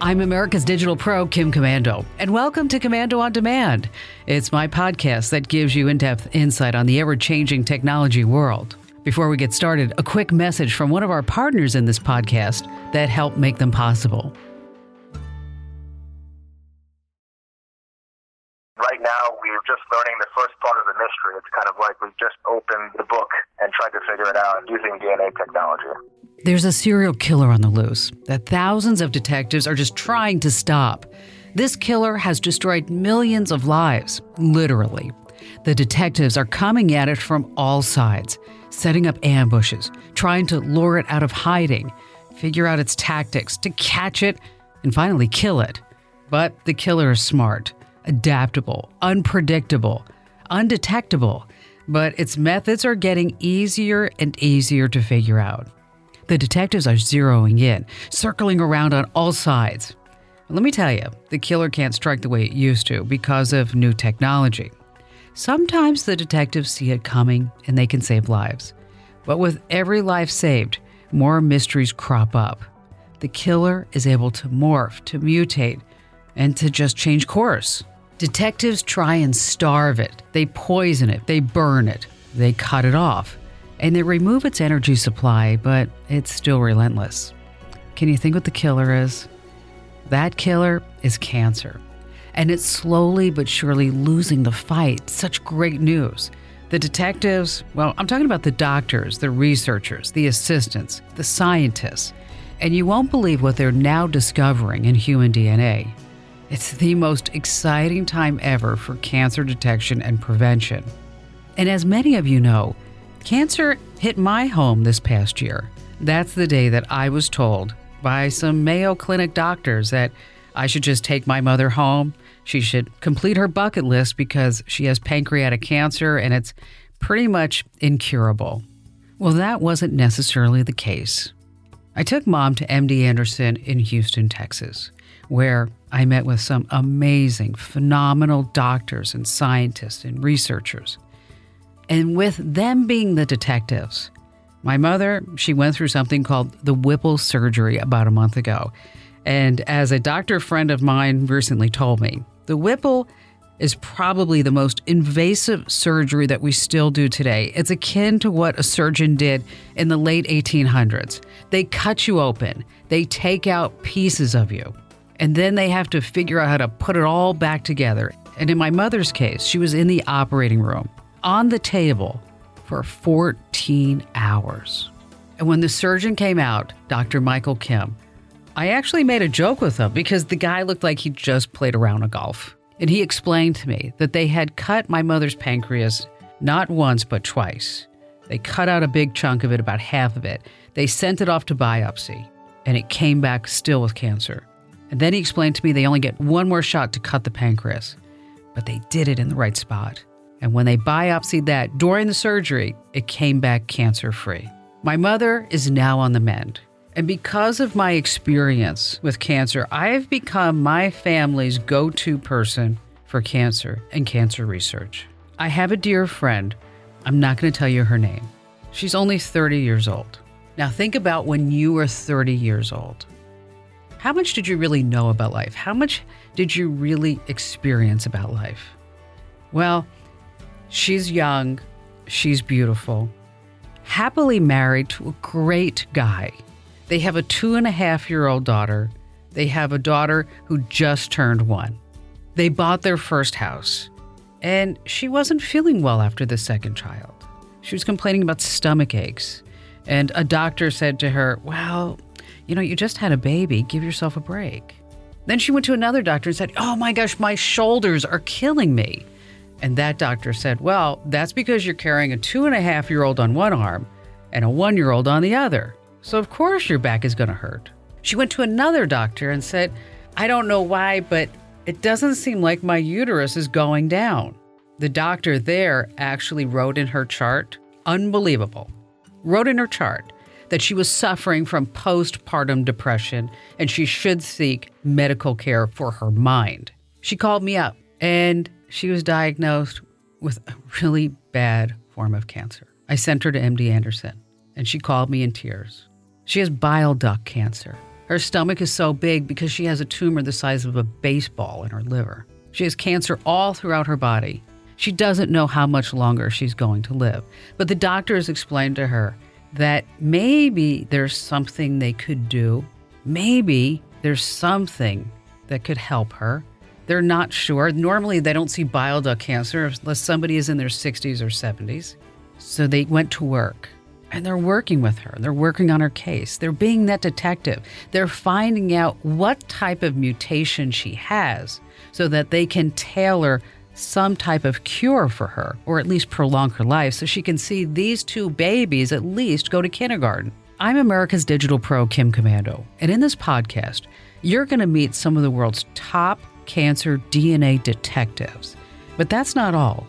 I'm America's Digital Pro, Kim Komando, and welcome to Komando on Demand. It's my podcast that gives you in depth insight on the ever changing technology world. Before we get started, a quick message from one of our partners in this podcast that help make them possible. right now we're just learning the first part of the mystery. It's kind of like we've just opened the book and tried to figure it out using DNA technology. There's a serial killer on the loose that thousands of detectives are just trying to stop. This killer has destroyed millions of lives, literally. The detectives are coming at it from all sides, setting up ambushes, trying to lure it out of hiding, figure out its tactics to catch it, and finally kill it. But the killer is smart, adaptable, unpredictable, undetectable, but its methods are getting easier and easier to figure out. The detectives are zeroing in, circling around on all sides. Let me tell you, the killer can't strike the way it used to because of new technology. Sometimes the detectives see it coming and they can save lives. But with every life saved, more mysteries crop up. The killer is able to morph, to mutate, and to just change course. Detectives try and starve it, they poison it, they burn it, they cut it off, and they remove its energy supply, but it's still relentless. Can you think what the killer is? That killer is cancer. And it's slowly but surely losing the fight. Such great news. The detectives, well, I'm talking about the doctors, the researchers, the assistants, the scientists. And you won't believe what they're now discovering in human DNA. It's the most exciting time ever for cancer detection and prevention. And as many of you know, cancer hit my home this past year. That's the day that I was told by some Mayo Clinic doctors that I should just take my mother home. She should complete her bucket list because she has pancreatic cancer and it's pretty much incurable. Well, that wasn't necessarily the case. I took mom to MD Anderson in Houston, Texas, where I met with some amazing, phenomenal doctors and scientists and researchers. And with them being the detectives, my mother, she went through something called the Whipple surgery about a month ago. And as a doctor friend of mine recently told me, the Whipple is probably the most invasive surgery that we still do today. It's akin to what a surgeon did in the late 1800s. They cut you open, they take out pieces of you, and then they have to figure out how to put it all back together. And in my mother's case, she was in the operating room on the table for 14 hours. And when the surgeon came out, Dr. Michael Kim, I actually made a joke with him because the guy looked like he just played around a golf. And he explained to me that they had cut my mother's pancreas not once, but twice. They cut out a big chunk of it, about half of it. They sent it off to biopsy, and it came back still with cancer. And then he explained to me they only get one more shot to cut the pancreas, but they did it in the right spot. And when they biopsied that during the surgery, it came back cancer free. My mother is now on the mend. And because of my experience with cancer, I have become my family's go to person for cancer and cancer research. I have a dear friend. I'm not going to tell you her name. She's only 30 years old. Now, think about when you were 30 years old. How much did you really know about life? How much did you really experience about life? Well, she's young, she's beautiful, happily married to a great guy. They have a two and a half year old daughter. They have a daughter who just turned one. They bought their first house, and she wasn't feeling well after the second child. She was complaining about stomach aches, and a doctor said to her, Well, you know, you just had a baby, give yourself a break. Then she went to another doctor and said, Oh my gosh, my shoulders are killing me. And that doctor said, Well, that's because you're carrying a two and a half year old on one arm and a one year old on the other. So, of course, your back is going to hurt. She went to another doctor and said, I don't know why, but it doesn't seem like my uterus is going down. The doctor there actually wrote in her chart, unbelievable, wrote in her chart that she was suffering from postpartum depression and she should seek medical care for her mind. She called me up and she was diagnosed with a really bad form of cancer. I sent her to MD Anderson and she called me in tears. She has bile duct cancer. Her stomach is so big because she has a tumor the size of a baseball in her liver. She has cancer all throughout her body. She doesn't know how much longer she's going to live. But the doctors explained to her that maybe there's something they could do. Maybe there's something that could help her. They're not sure. Normally, they don't see bile duct cancer unless somebody is in their 60s or 70s. So they went to work and they're working with her. They're working on her case. They're being that detective. They're finding out what type of mutation she has so that they can tailor some type of cure for her, or at least prolong her life, so she can see these two babies at least go to kindergarten. I'm America's Digital Pro, Kim Komando. and in this podcast, you're going to meet some of the world's top cancer DNA detectives. But that's not all.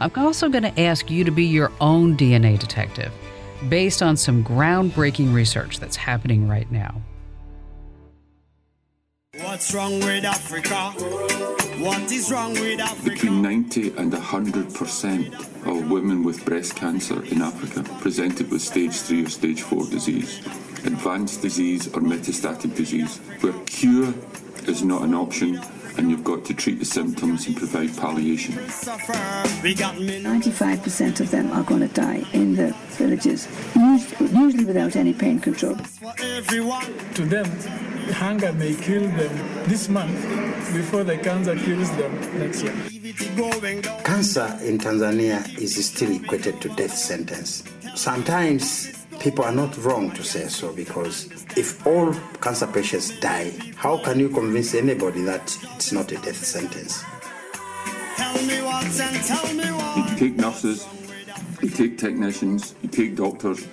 I'm also going to ask you to be your own DNA detective based on some groundbreaking research that's happening right now. What's wrong with Africa? What is wrong with Africa? Between 90 and 100% of women with breast cancer in Africa presented with stage 3 or stage 4 disease, advanced disease or metastatic disease, where cure is not an option and you've got to treat the symptoms and provide palliation. 95% of them are going to die in the villages, usually without any pain control. To them, hunger may kill them this month before the cancer kills them next year. Cancer in Tanzania is still equated to death sentence. Sometimes people are not wrong to say so because if all cancer patients die, how can you convince anybody that it's not a death sentence? You take nurses, you take technicians, you take doctors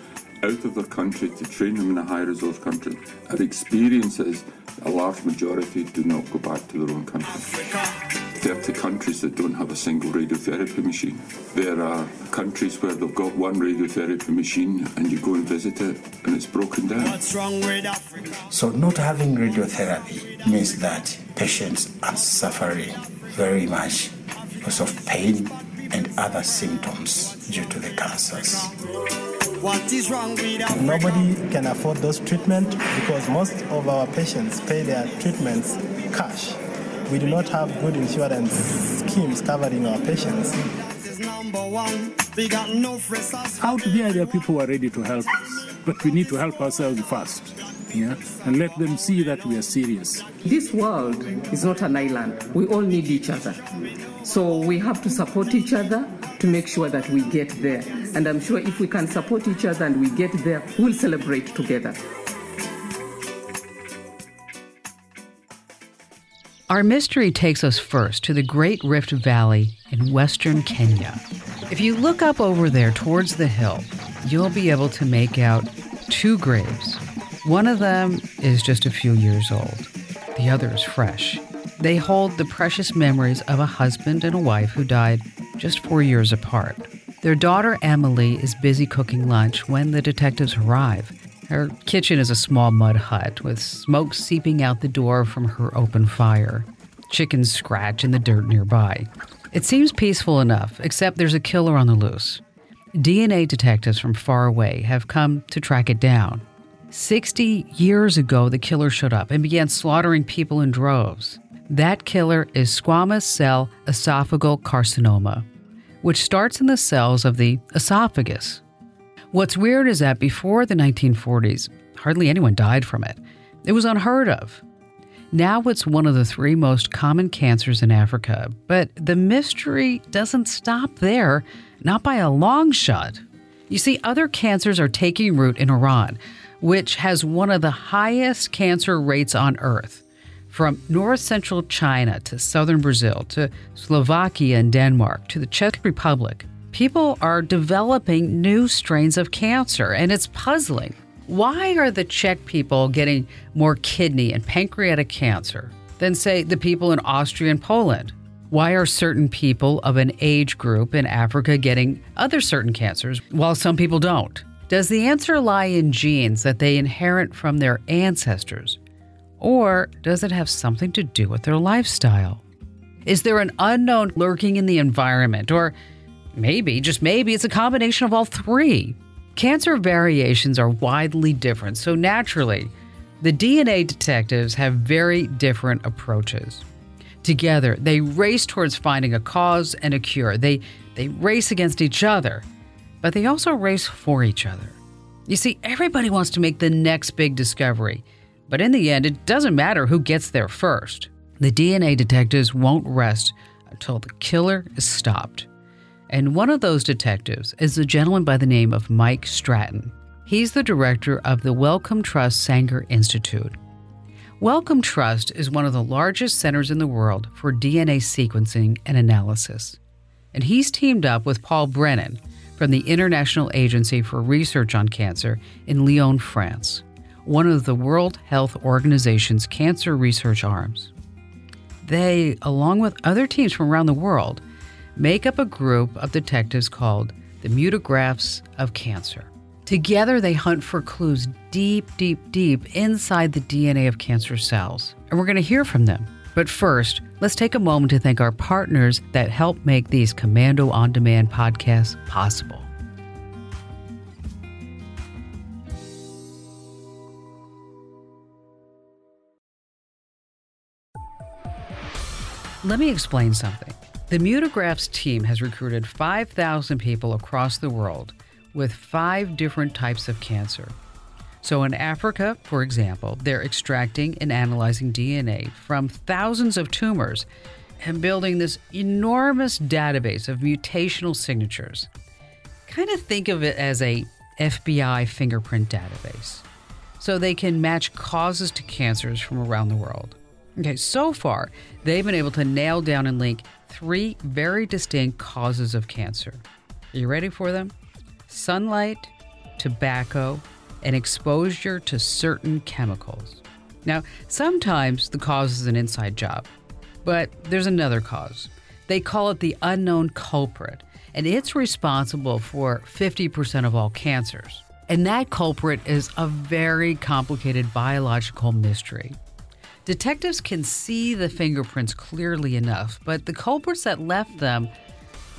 out of their country to train them in a high resource country. Our experience is a large majority do not go back to their own country. 30 countries that don't have a single radiotherapy machine. There are countries where they've got one radiotherapy machine and you go and visit it and it's broken down. What's wrong with Africa? So, not having radiotherapy means that patients are suffering very much because of pain and other symptoms due to the cancers. What is wrong with Africa? Nobody can afford those treatments because most of our patients pay their treatments cash. We do not have good insurance schemes covering our patients. Out there, there are people who are ready to help us, but we need to help ourselves first, yeah, and let them see that we are serious. This world is not an island. We all need each other. So we have to support each other to make sure that we get there. And I'm sure if we can support each other and we get there, we'll celebrate together. Our mystery takes us first to the Great Rift Valley in western Kenya. If you look up over there towards the hill, you'll be able to make out two graves. One of them is just a few years old, the other is fresh. They hold the precious memories of a husband and a wife who died just four years apart. Their daughter Emily is busy cooking lunch when the detectives arrive. Her kitchen is a small mud hut with smoke seeping out the door from her open fire. Chickens scratch in the dirt nearby. It seems peaceful enough, except there's a killer on the loose. DNA detectives from far away have come to track it down. 60 years ago, the killer showed up and began slaughtering people in droves. That killer is squamous cell esophageal carcinoma, which starts in the cells of the esophagus. What's weird is that before the 1940s, hardly anyone died from it. It was unheard of. Now it's one of the three most common cancers in Africa, but the mystery doesn't stop there, not by a long shot. You see, other cancers are taking root in Iran, which has one of the highest cancer rates on earth. From north central China to southern Brazil to Slovakia and Denmark to the Czech Republic, people are developing new strains of cancer, and it's puzzling. Why are the Czech people getting more kidney and pancreatic cancer than, say, the people in Austria and Poland? Why are certain people of an age group in Africa getting other certain cancers while some people don't? Does the answer lie in genes that they inherit from their ancestors? Or does it have something to do with their lifestyle? Is there an unknown lurking in the environment? Or maybe, just maybe, it's a combination of all three. Cancer variations are widely different, so naturally, the DNA detectives have very different approaches. Together, they race towards finding a cause and a cure. They, they race against each other, but they also race for each other. You see, everybody wants to make the next big discovery, but in the end, it doesn't matter who gets there first. The DNA detectives won't rest until the killer is stopped. And one of those detectives is a gentleman by the name of Mike Stratton. He's the director of the Wellcome Trust Sanger Institute. Wellcome Trust is one of the largest centers in the world for DNA sequencing and analysis. And he's teamed up with Paul Brennan from the International Agency for Research on Cancer in Lyon, France, one of the World Health Organization's cancer research arms. They, along with other teams from around the world, make up a group of detectives called the Mutographs of Cancer. Together, they hunt for clues deep, deep, deep inside the DNA of cancer cells. And we're going to hear from them. But first, let's take a moment to thank our partners that help make these Komando on Demand podcasts possible. Let me explain something. The Mutographs team has recruited 5,000 people across the world with five different types of cancer. So, in Africa, for example, they're extracting and analyzing DNA from thousands of tumors and building this enormous database of mutational signatures. Kind of think of it as a FBI fingerprint database. So they can match causes to cancers from around the world. Okay, so far, they've been able to nail down and link three very distinct causes of cancer. Are you ready for them? Sunlight, tobacco, and exposure to certain chemicals. Now, sometimes the cause is an inside job, but there's another cause. They call it the unknown culprit, and it's responsible for 50% of all cancers. And that culprit is a very complicated biological mystery. Detectives can see the fingerprints clearly enough, but the culprits that left them,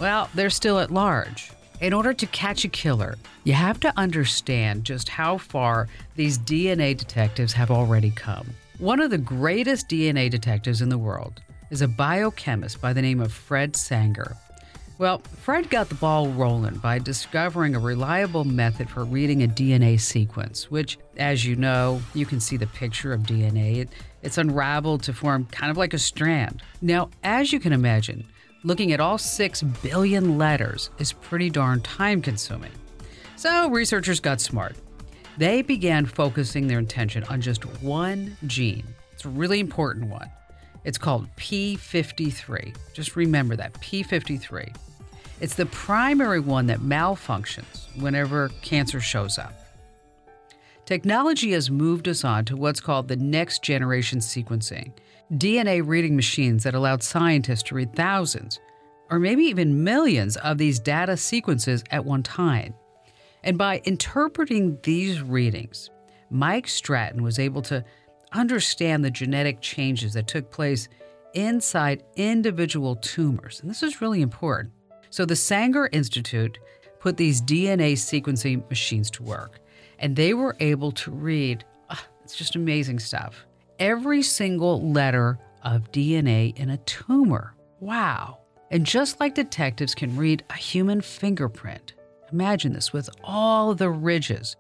well, they're still at large. In order to catch a killer, you have to understand just how far these DNA detectives have already come. One of the greatest DNA detectives in the world is a biochemist by the name of Fred Sanger. Well, Fred got the ball rolling by discovering a reliable method for reading a DNA sequence, which, as you know, you can see the picture of DNA. It, it's unraveled to form kind of like a strand. Now, as you can imagine, looking at all 6 billion letters is pretty darn time consuming. So, researchers got smart. They began focusing their attention on just one gene. It's a really important one. It's called P53. Just remember that P53. It's the primary one that malfunctions whenever cancer shows up. Technology has moved us on to what's called the next generation sequencing DNA reading machines that allowed scientists to read thousands, or maybe even millions, of these data sequences at one time. And by interpreting these readings, Mike Stratton was able to understand the genetic changes that took place inside individual tumors. And this is really important. So the Sanger Institute put these DNA sequencing machines to work, and they were able to read, oh, it's just amazing stuff, every single letter of DNA in a tumor. Wow. And just like detectives can read a human fingerprint, imagine this with all the ridges.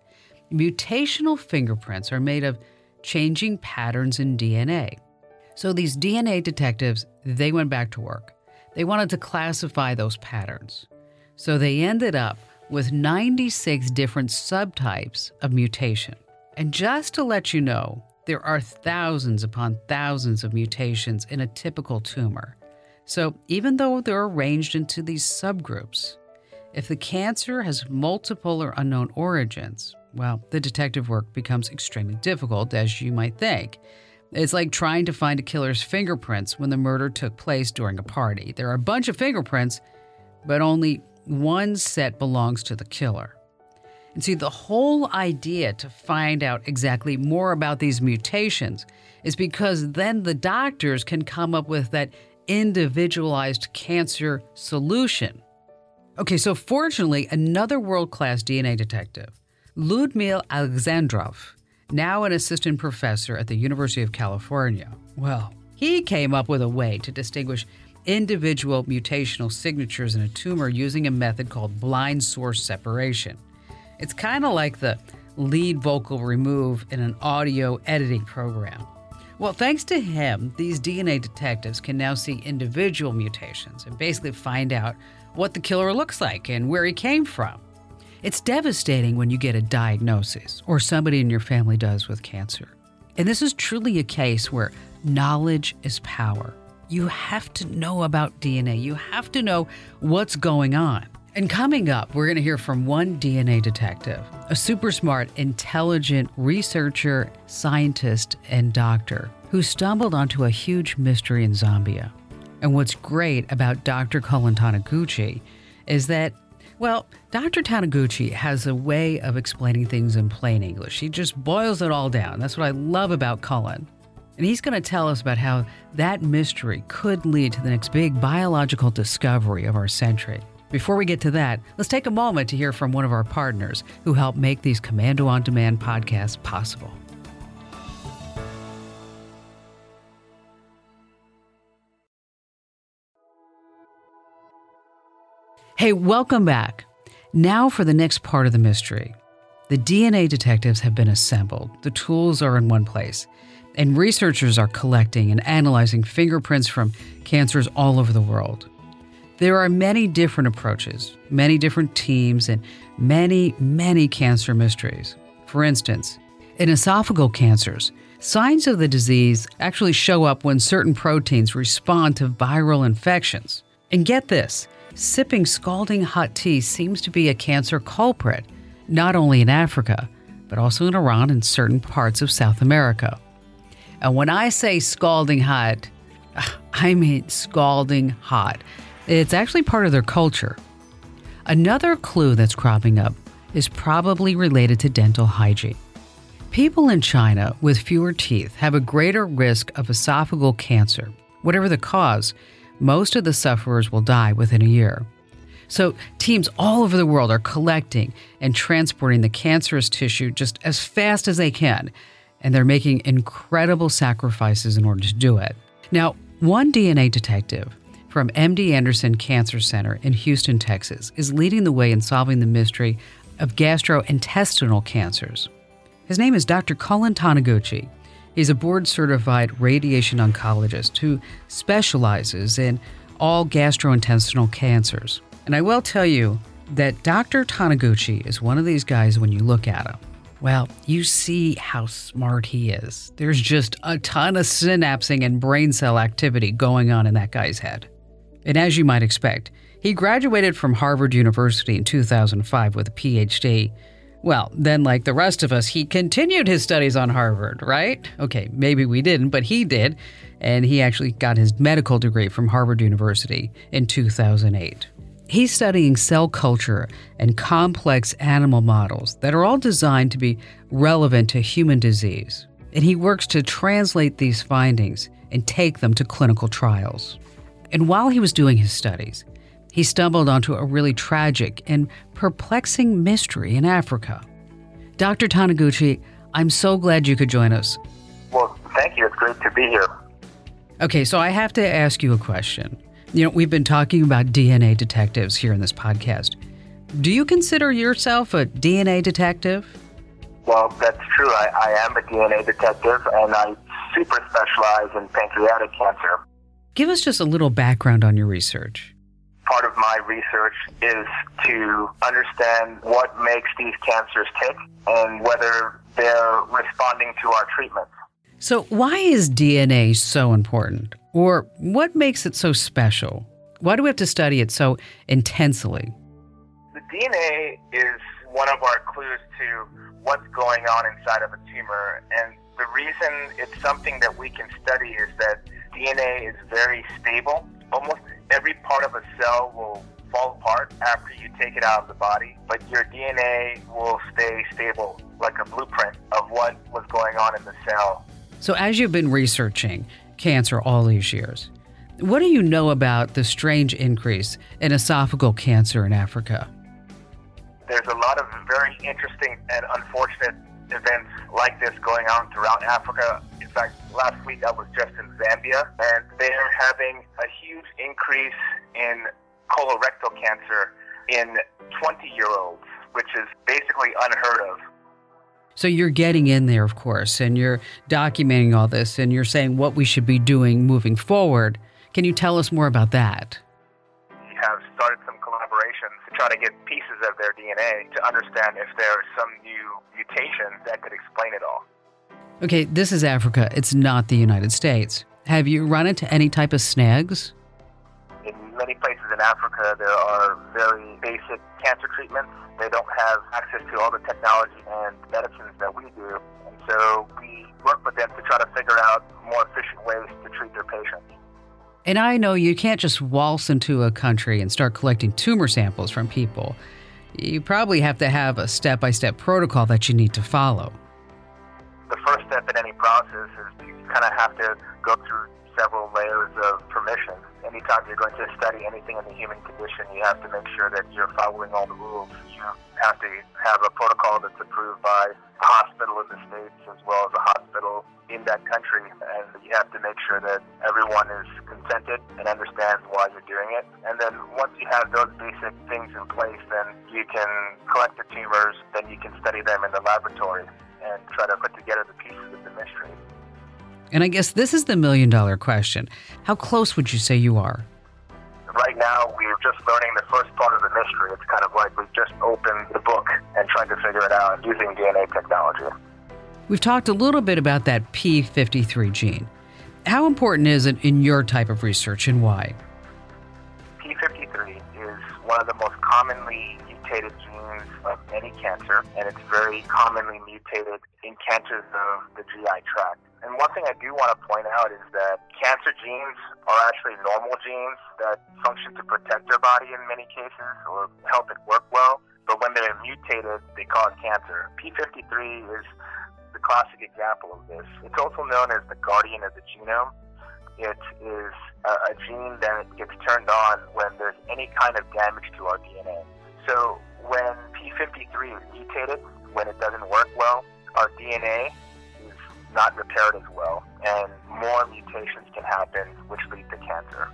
Mutational fingerprints are made of changing patterns in DNA. So these DNA detectives, they went back to work. They wanted to classify those patterns. So they ended up with 96 different subtypes of mutation. And just to let you know, there are thousands upon thousands of mutations in a typical tumor. So even though they're arranged into these subgroups, if the cancer has multiple or unknown origins, Well, the detective work becomes extremely difficult, as you might think. It's like trying to find a killer's fingerprints when the murder took place during a party. There are a bunch of fingerprints, but only one set belongs to the killer. And see, the whole idea to find out exactly more about these mutations is because then the doctors can come up with that individualized cancer solution. Okay, so fortunately, another world class DNA detective, Ludmil Alexandrov, now an assistant professor at the University of California, well, he came up with a way to distinguish individual mutational signatures in a tumor using a method called blind source separation. It's kind of like the lead vocal remove in an audio editing program. Well, thanks to him, these DNA detectives can now see individual mutations and basically find out what the killer looks like and where he came from. It's devastating when you get a diagnosis, or somebody in your family does with cancer. And this is truly a case where knowledge is power. You have to know about DNA, you have to know what's going on. And coming up, we're going to hear from one DNA detective, a super smart, intelligent researcher, scientist, and doctor who stumbled onto a huge mystery in Zambia. And what's great about Dr. Cullen Taniguchi is that, well, Dr. Taniguchi has a way of explaining things in plain English. He just boils it all down. That's what I love about Cullen. And he's going to tell us about how that mystery could lead to the next big biological discovery of our century. Before we get to that, let's take a moment to hear from one of our partners who help make these Komando on Demand podcasts possible. Hey, welcome back. Now for the next part of the mystery. The DNA detectives have been assembled, the tools are in one place, and researchers are collecting and analyzing fingerprints from cancers all over the world. There are many different approaches, many different teams, and many, many cancer mysteries. For instance, in esophageal cancers, signs of the disease actually show up when certain proteins respond to viral infections. And get this sipping scalding hot tea seems to be a cancer culprit, not only in Africa, but also in Iran and certain parts of South America. And when I say scalding hot, I mean scalding hot. It's actually part of their culture. Another clue that's cropping up is probably related to dental hygiene. People in China with fewer teeth have a greater risk of esophageal cancer. Whatever the cause, most of the sufferers will die within a year. So, teams all over the world are collecting and transporting the cancerous tissue just as fast as they can, and they're making incredible sacrifices in order to do it. Now, one DNA detective from MD Anderson Cancer Center in Houston, Texas, is leading the way in solving the mystery of gastrointestinal cancers. His name is Dr. Cullen Taniguchi. He's a board certified radiation oncologist who specializes in all gastrointestinal cancers. And I will tell you that Dr. Taniguchi is one of these guys when you look at him. Well, you see how smart he is. There's just a ton of synapsing and brain cell activity going on in that guy's head. And as you might expect, he graduated from Harvard University in 2005 with a PhD. Well, then, like the rest of us, he continued his studies on Harvard, right? Okay, maybe we didn't, but he did. And he actually got his medical degree from Harvard University in 2008. He's studying cell culture and complex animal models that are all designed to be relevant to human disease. And he works to translate these findings and take them to clinical trials. And while he was doing his studies, he stumbled onto a really tragic and perplexing mystery in Africa. Dr. Taniguchi, I'm so glad you could join us. Well, thank you. It's great to be here. Okay, so I have to ask you a question. You know, we've been talking about DNA detectives here in this podcast. Do you consider yourself a DNA detective? Well, that's true. I, I am a DNA detective, and I super specialize in pancreatic cancer. Give us just a little background on your research. Part of my research is to understand what makes these cancers tick and whether they're responding to our treatments. So, why is DNA so important? Or what makes it so special? Why do we have to study it so intensely? The DNA is one of our clues to what's going on inside of a tumor. And the reason it's something that we can study is that DNA is very stable. Almost every part of a cell will fall apart after you take it out of the body, but your DNA will stay stable, like a blueprint of what was going on in the cell. So, as you've been researching cancer all these years, what do you know about the strange increase in esophageal cancer in Africa? There's a lot of very interesting and unfortunate events like this going on throughout Africa. In fact, last week I was just in Zambia, and they're having a huge increase in colorectal cancer in 20 year olds, which is basically unheard of. So you're getting in there, of course, and you're documenting all this, and you're saying what we should be doing moving forward. Can you tell us more about that? Try to get pieces of their DNA to understand if there's some new mutation that could explain it all. Okay, this is Africa. It's not the United States. Have you run into any type of snags? In many places in Africa, there are very basic cancer treatments. They don't have access to all the technology and medicines that we do. And so we work with them to try to figure out more efficient ways to treat their patients. And I know you can't just waltz into a country and start collecting tumor samples from people. You probably have to have a step by step protocol that you need to follow. The first step in any process is you kind of have to go through several layers of permission. Anytime you're going to study anything in the human condition, you have to make sure that you're following all the rules. You have to have a protocol that's approved by a hospital in the States as well as a hospital in that country. And you have to make sure that everyone is consented and understands why you're doing it. And then once you have those basic things in place, then you can collect the tumors, then you can study them in the laboratory and try to put together the pieces of the mystery. And I guess this is the million dollar question. How close would you say you are? Right now, we're just learning the first part of the mystery. It's kind of like we've just opened the book and tried to figure it out using DNA technology. We've talked a little bit about that P53 gene. How important is it in your type of research and why? P53 is one of the most commonly mutated genes of any cancer, and it's very commonly mutated in cancers of the GI tract. And one thing I do want to point out is that cancer genes are actually normal genes that function to protect their body in many cases or help it work well. But when they're mutated, they cause cancer. P53 is the classic example of this. It's also known as the guardian of the genome. It is a, a gene that gets turned on when there's any kind of damage to our DNA. So when P53 is mutated, when it doesn't work well, our DNA not repaired as well, and more mutations can happen, which lead to cancer.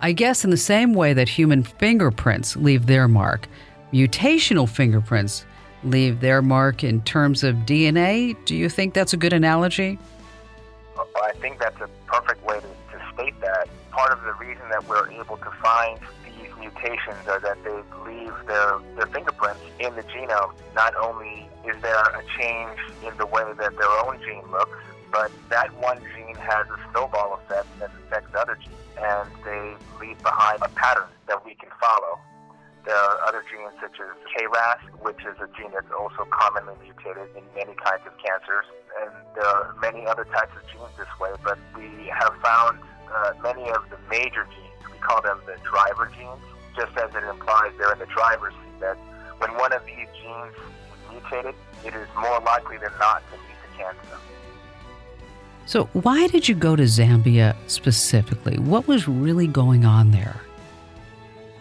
I guess in the same way that human fingerprints leave their mark, mutational fingerprints leave their mark in terms of DNA. Do you think that's a good analogy? I think that's a perfect way to, to state that. Part of the reason that we're able to find these mutations are that they leave their, their fingerprints in the genome. Not only is there a change in the way that their own gene looks, but that one gene has a snowball effect that affects other genes, and they leave behind a pattern that we can follow. There are other genes such as KRAS, which is a gene that's also commonly mutated in many kinds of cancers, and there are many other types of genes this way, but we have found uh, many of the major genes, we call them the driver genes, just as it implies they're in the driver's seat, that when one of these genes mutated, it is more likely than not to lead to cancer. So, why did you go to Zambia specifically? What was really going on there?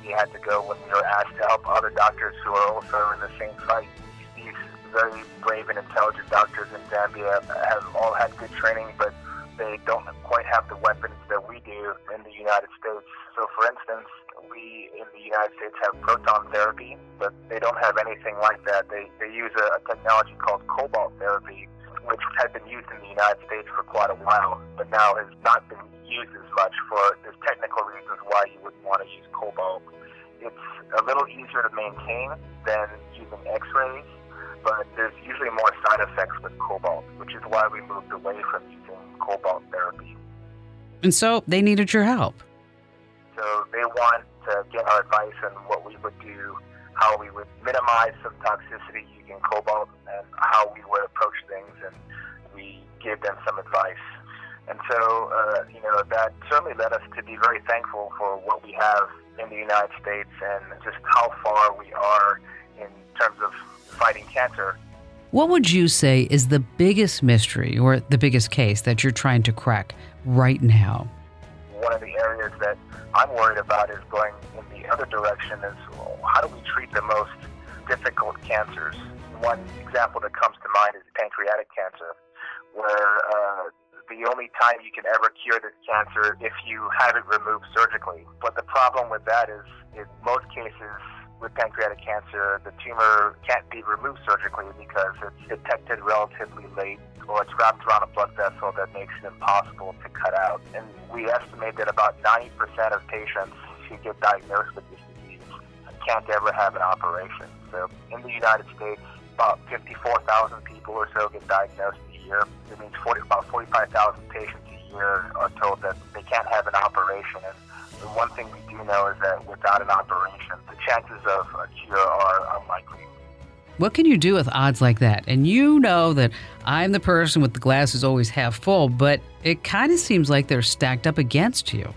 We had to go when we were asked to help other doctors who are also in the same fight. These very brave and intelligent doctors in Zambia have all had good training, but they don't quite have the weapons that we do in the United States. So, for instance, we in the United States have proton therapy, but they don't have anything like that. They, they use a, a technology called cobalt therapy, which has been used in the United States for quite a while, but now has not been used as much for there's technical reasons why you wouldn't want to use cobalt. It's a little easier to maintain than using X-rays, but there's usually more side effects with cobalt, which is why we moved away from using cobalt therapy. And so they needed your help. So they want to get our advice on what we would do how we would minimize some toxicity using cobalt and how we would approach things, and we gave them some advice. And so, uh, you know, that certainly led us to be very thankful for what we have in the United States and just how far we are in terms of fighting cancer. What would you say is the biggest mystery or the biggest case that you're trying to crack right now? One of the areas that I'm worried about is going in the other direction is how do we treat the most difficult cancers? One example that comes to mind is pancreatic cancer, where uh, the only time you can ever cure this cancer if you have it removed surgically. But the problem with that is, in most cases, with pancreatic cancer, the tumor can't be removed surgically because it's detected relatively late or it's wrapped around a blood vessel that makes it impossible to cut out. And we estimate that about 90% of patients who get diagnosed with this disease can't ever have an operation. So in the United States, about 54,000 people or so get diagnosed a year. It means 40, about 45,000 patients a year are told that they can't have an operation. And the one thing we do know is that without an operation, the chances of a cure are unlikely. What can you do with odds like that? And you know that I'm the person with the glasses always half full, but it kind of seems like they're stacked up against you.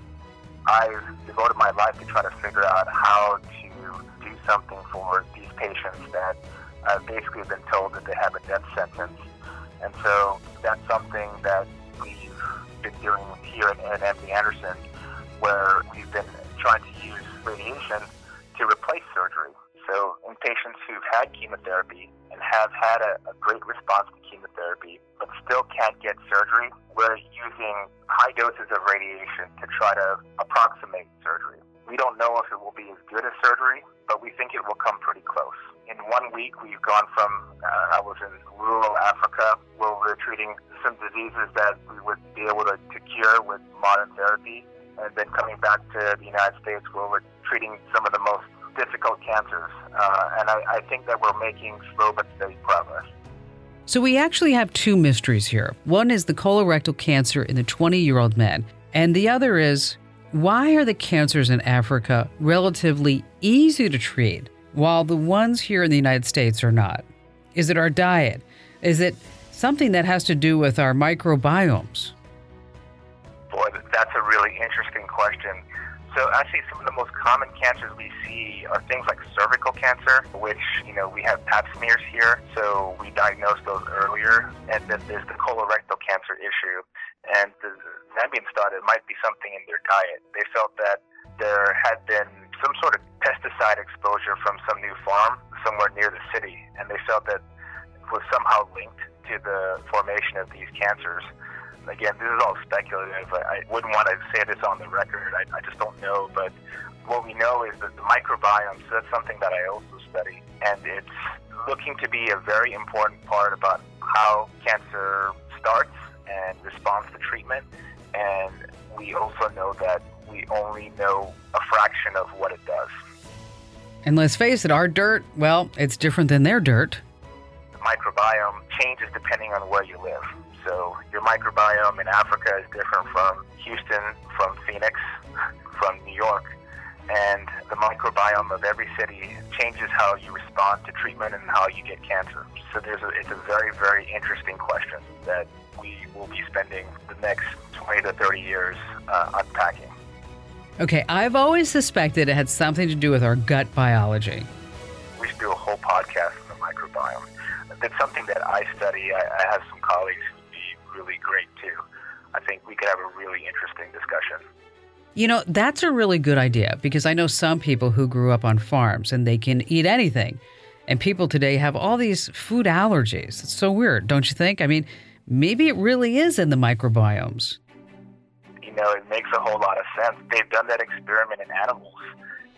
I've devoted my life to try to figure out how to do something for these patients that uh, have basically been told that they have a death sentence. And so that's something that we've been doing here at, at MD Anderson, where we've been trying to use radiation to replace surgery. So in patients who've had chemotherapy and have had a, a great response to chemotherapy, but still can't get surgery, we're using high doses of radiation to try to approximate surgery. We don't know if it will be as good as surgery, but we think it will come pretty close. In one week, we've gone from, uh, I was in rural Africa where we're treating some diseases that we would be able to, to cure with modern therapy, and then coming back to the United States where we're treating some of the most difficult cancers. Uh, and I, I think that we're making slow but steady progress. So we actually have two mysteries here. One is the colorectal cancer in the 20 year old man, and the other is why are the cancers in Africa relatively easy to treat while the ones here in the United States are not? Is it our diet? Is it something that has to do with our microbiomes? Boy, that's a really interesting question. So actually, some of the most common cancers we see are things like cervical cancer, which you know we have Pap smears here, so we diagnose those earlier. And then there's the colorectal cancer issue, and the Namibia it might be something in their diet. They felt that there had been some sort of pesticide exposure from some new farm somewhere near the city, and they felt that was somehow linked to the formation of these cancers again, this is all speculative. I, I wouldn't want to say this on the record. I, I just don't know. But what we know is that the microbiome, so that's something that I also study, and it's looking to be a very important part about how cancer starts and responds to treatment. And we also know that we only know a fraction of what it does. And let's face it, our dirt, well, it's different than their dirt. The microbiome changes depending on where you live. So your microbiome in Africa is different from Houston, from Phoenix, from New York. And the microbiome of every city changes how you respond to treatment and how you get cancer. So there's a, it's a very, very interesting question that we will be spending the next 20 to 30 years uh, unpacking. Okay, I've always suspected it had something to do with our gut biology. We should do a whole podcast on the microbiome. That's something that I study. I, I have some colleagues really great too. I think we could have a really interesting discussion. You know, that's a really good idea because I know some people who grew up on farms and they can eat anything. And people today have all these food allergies. It's so weird, don't you think? I mean, maybe it really is in the microbiomes. You know, it makes a whole lot of sense. They've done that experiment in animals.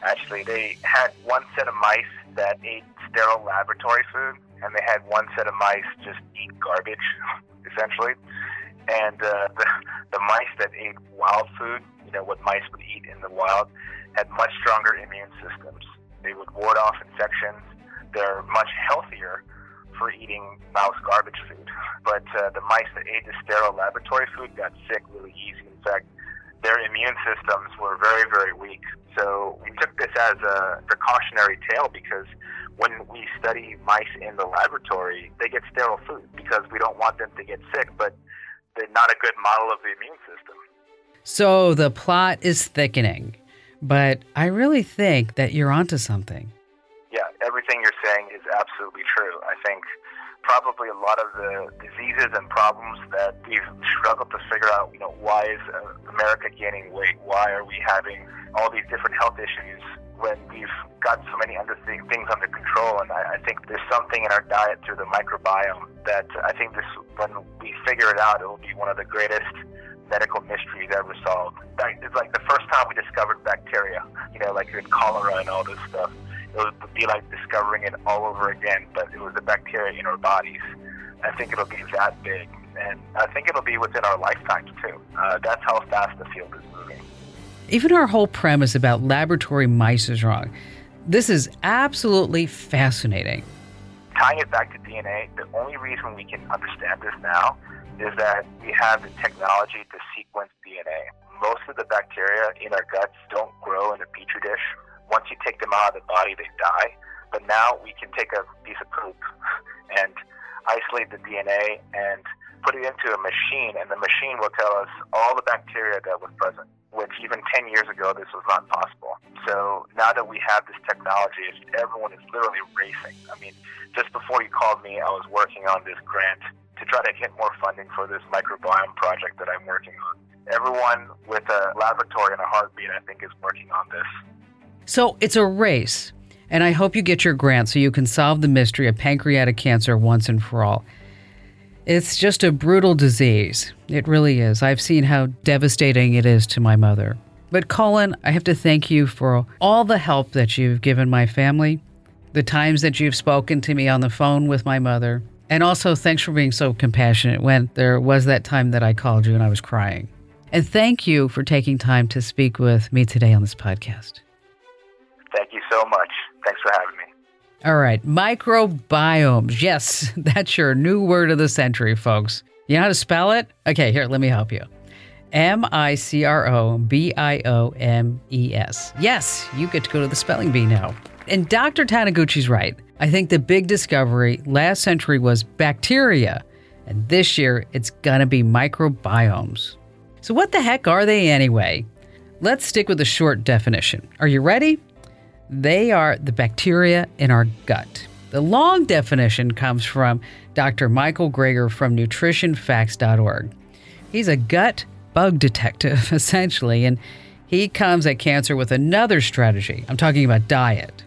Actually, they had one set of mice that ate sterile laboratory food, and they had one set of mice just eat garbage essentially. And uh, the, the mice that ate wild food, you know, what mice would eat in the wild, had much stronger immune systems. They would ward off infections. They're much healthier for eating mouse garbage food. But uh, the mice that ate the sterile laboratory food got sick really easy. In fact, their immune systems were very, very weak. So we took this as a precautionary tale because when we study mice in the laboratory, they get sterile food because we don't want them to get sick, but they're not a good model of the immune system. So the plot is thickening, but I really think that you're onto something. Yeah, everything you're saying is absolutely true. I think probably a lot of the diseases and problems that we've struggled to figure out, you know, why is uh, America gaining weight? Why are we having all these different health issues when we've got so many things under control? And I, I think there's something in our diet through the microbiome that I think this, when we figure it out, it will be one of the greatest medical mysteries ever solved. It's like the first time we discovered bacteria, you know, like in cholera and all this stuff. It would be like discovering it all over again, but it was the bacteria in our bodies. I think it'll be that big, and I think it'll be within our lifetimes too. Uh, that's how fast the field is moving. Even our whole premise about laboratory mice is wrong. This is absolutely fascinating. Tying it back to DNA, the only reason we can understand this now is that we have the technology to sequence DNA. Most of the bacteria in our guts don't grow in a petri dish. Once you take them out of the body, they die. But now we can take a piece of poop and isolate the DNA and put it into a machine, and the machine will tell us all the bacteria that was present, which even 10 years ago, this was not possible. So now that we have this technology, everyone is literally racing. I mean, just before you called me, I was working on this grant to try to get more funding for this microbiome project that I'm working on. Everyone with a laboratory and a heartbeat, I think, is working on this. So it's a race, and I hope you get your grant so you can solve the mystery of pancreatic cancer once and for all. It's just a brutal disease. It really is. I've seen how devastating it is to my mother. But Cullen, I have to thank you for all the help that you've given my family, the times that you've spoken to me on the phone with my mother, and also, thanks for being so compassionate when there was that time that I called you and I was crying. And thank you for taking time to speak with me today on this podcast. Thank you so much. Thanks for having me. All right, microbiomes. Yes, that's your new word of the century, folks. You know how to spell it? Okay, here, let me help you. M I C R O B I O M E S. Yes, you get to go to the spelling bee now. And Dr. Taniguchi's right. I think the big discovery last century was bacteria, and this year it's gonna be microbiomes. So, what the heck are they anyway? Let's stick with the short definition. Are you ready? They are the bacteria in our gut. The long definition comes from Dr. Michael Greger from nutritionfacts.org. He's a gut bug detective, essentially, and he comes at cancer with another strategy. I'm talking about diet.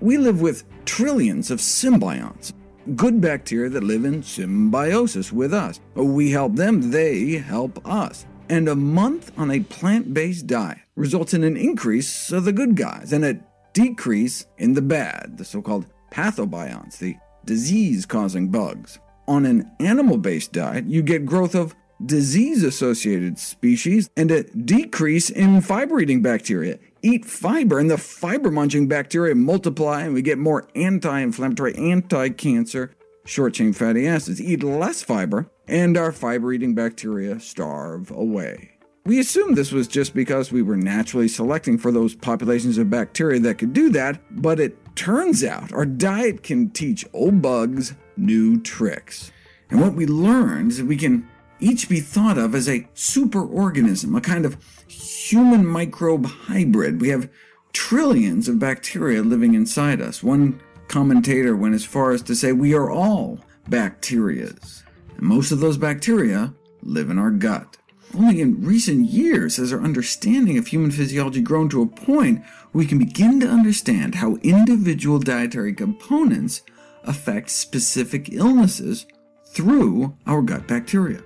We live with trillions of symbionts, good bacteria that live in symbiosis with us. We help them, they help us. And a month on a plant based diet results in an increase of the good guys and a decrease in the bad, the so called pathobionts, the disease causing bugs. On an animal based diet, you get growth of disease associated species and a decrease in fiber eating bacteria eat fiber, and the fiber munching bacteria multiply, and we get more anti inflammatory, anti cancer, short chain fatty acids. Eat less fiber, and our fiber eating bacteria starve away. We assumed this was just because we were naturally selecting for those populations of bacteria that could do that, but it turns out our diet can teach old bugs new tricks. And what we learned is that we can each be thought of as a superorganism, a kind of human microbe hybrid. We have trillions of bacteria living inside us. One commentator went as far as to say we are all bacterias. And most of those bacteria live in our gut. Only in recent years has our understanding of human physiology grown to a point where we can begin to understand how individual dietary components affect specific illnesses through our gut bacteria.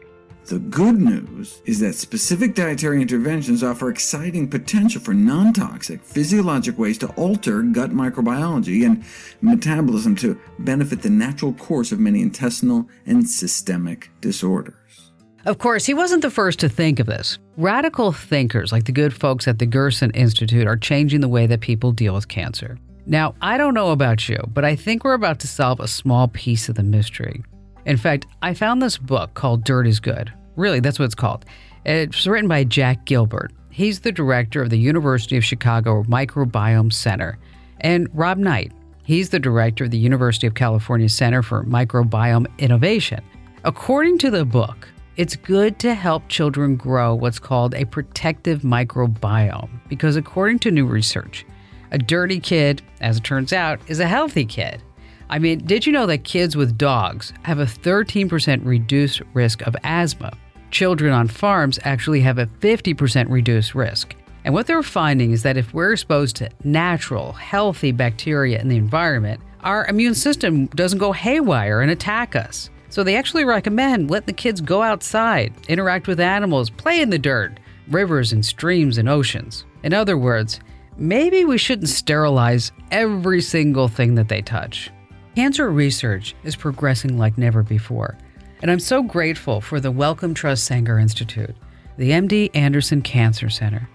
The good news is that specific dietary interventions offer exciting potential for non toxic, physiologic ways to alter gut microbiology and metabolism to benefit the natural course of many intestinal and systemic disorders. Of course, he wasn't the first to think of this. Radical thinkers like the good folks at the Gerson Institute are changing the way that people deal with cancer. Now, I don't know about you, but I think we're about to solve a small piece of the mystery. In fact, I found this book called Dirt is Good. Really, that's what it's called. It's written by Jack Gilbert. He's the director of the University of Chicago Microbiome Center. And Rob Knight, he's the director of the University of California Center for Microbiome Innovation. According to the book, it's good to help children grow what's called a protective microbiome because, according to new research, a dirty kid, as it turns out, is a healthy kid. I mean, did you know that kids with dogs have a 13% reduced risk of asthma? Children on farms actually have a 50% reduced risk. And what they're finding is that if we're exposed to natural, healthy bacteria in the environment, our immune system doesn't go haywire and attack us. So they actually recommend let the kids go outside, interact with animals, play in the dirt, rivers and streams and oceans. In other words, maybe we shouldn't sterilize every single thing that they touch. Cancer research is progressing like never before, and I'm so grateful for the Wellcome Trust Sanger Institute, the MD Anderson Cancer Center,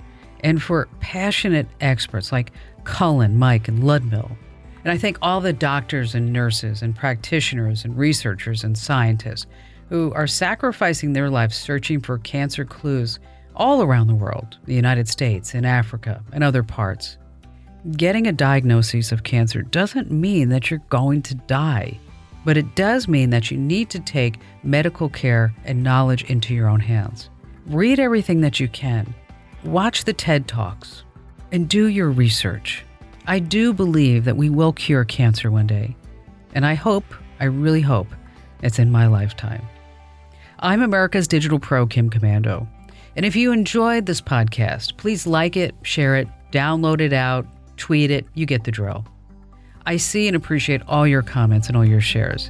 and for passionate experts like Cullen, Mike, and Ludmil. And I thank all the doctors and nurses and practitioners and researchers and scientists who are sacrificing their lives searching for cancer clues all around the world, the United States, in Africa, and other parts. Getting a diagnosis of cancer doesn't mean that you're going to die, but it does mean that you need to take medical care and knowledge into your own hands. Read everything that you can, watch the TED Talks, and do your research. I do believe that we will cure cancer one day, and I hope, I really hope, it's in my lifetime. I'm America's Digital Pro, Kim Komando. And if you enjoyed this podcast, please like it, share it, download it out, tweet it, you get the drill. I see and appreciate all your comments and all your shares.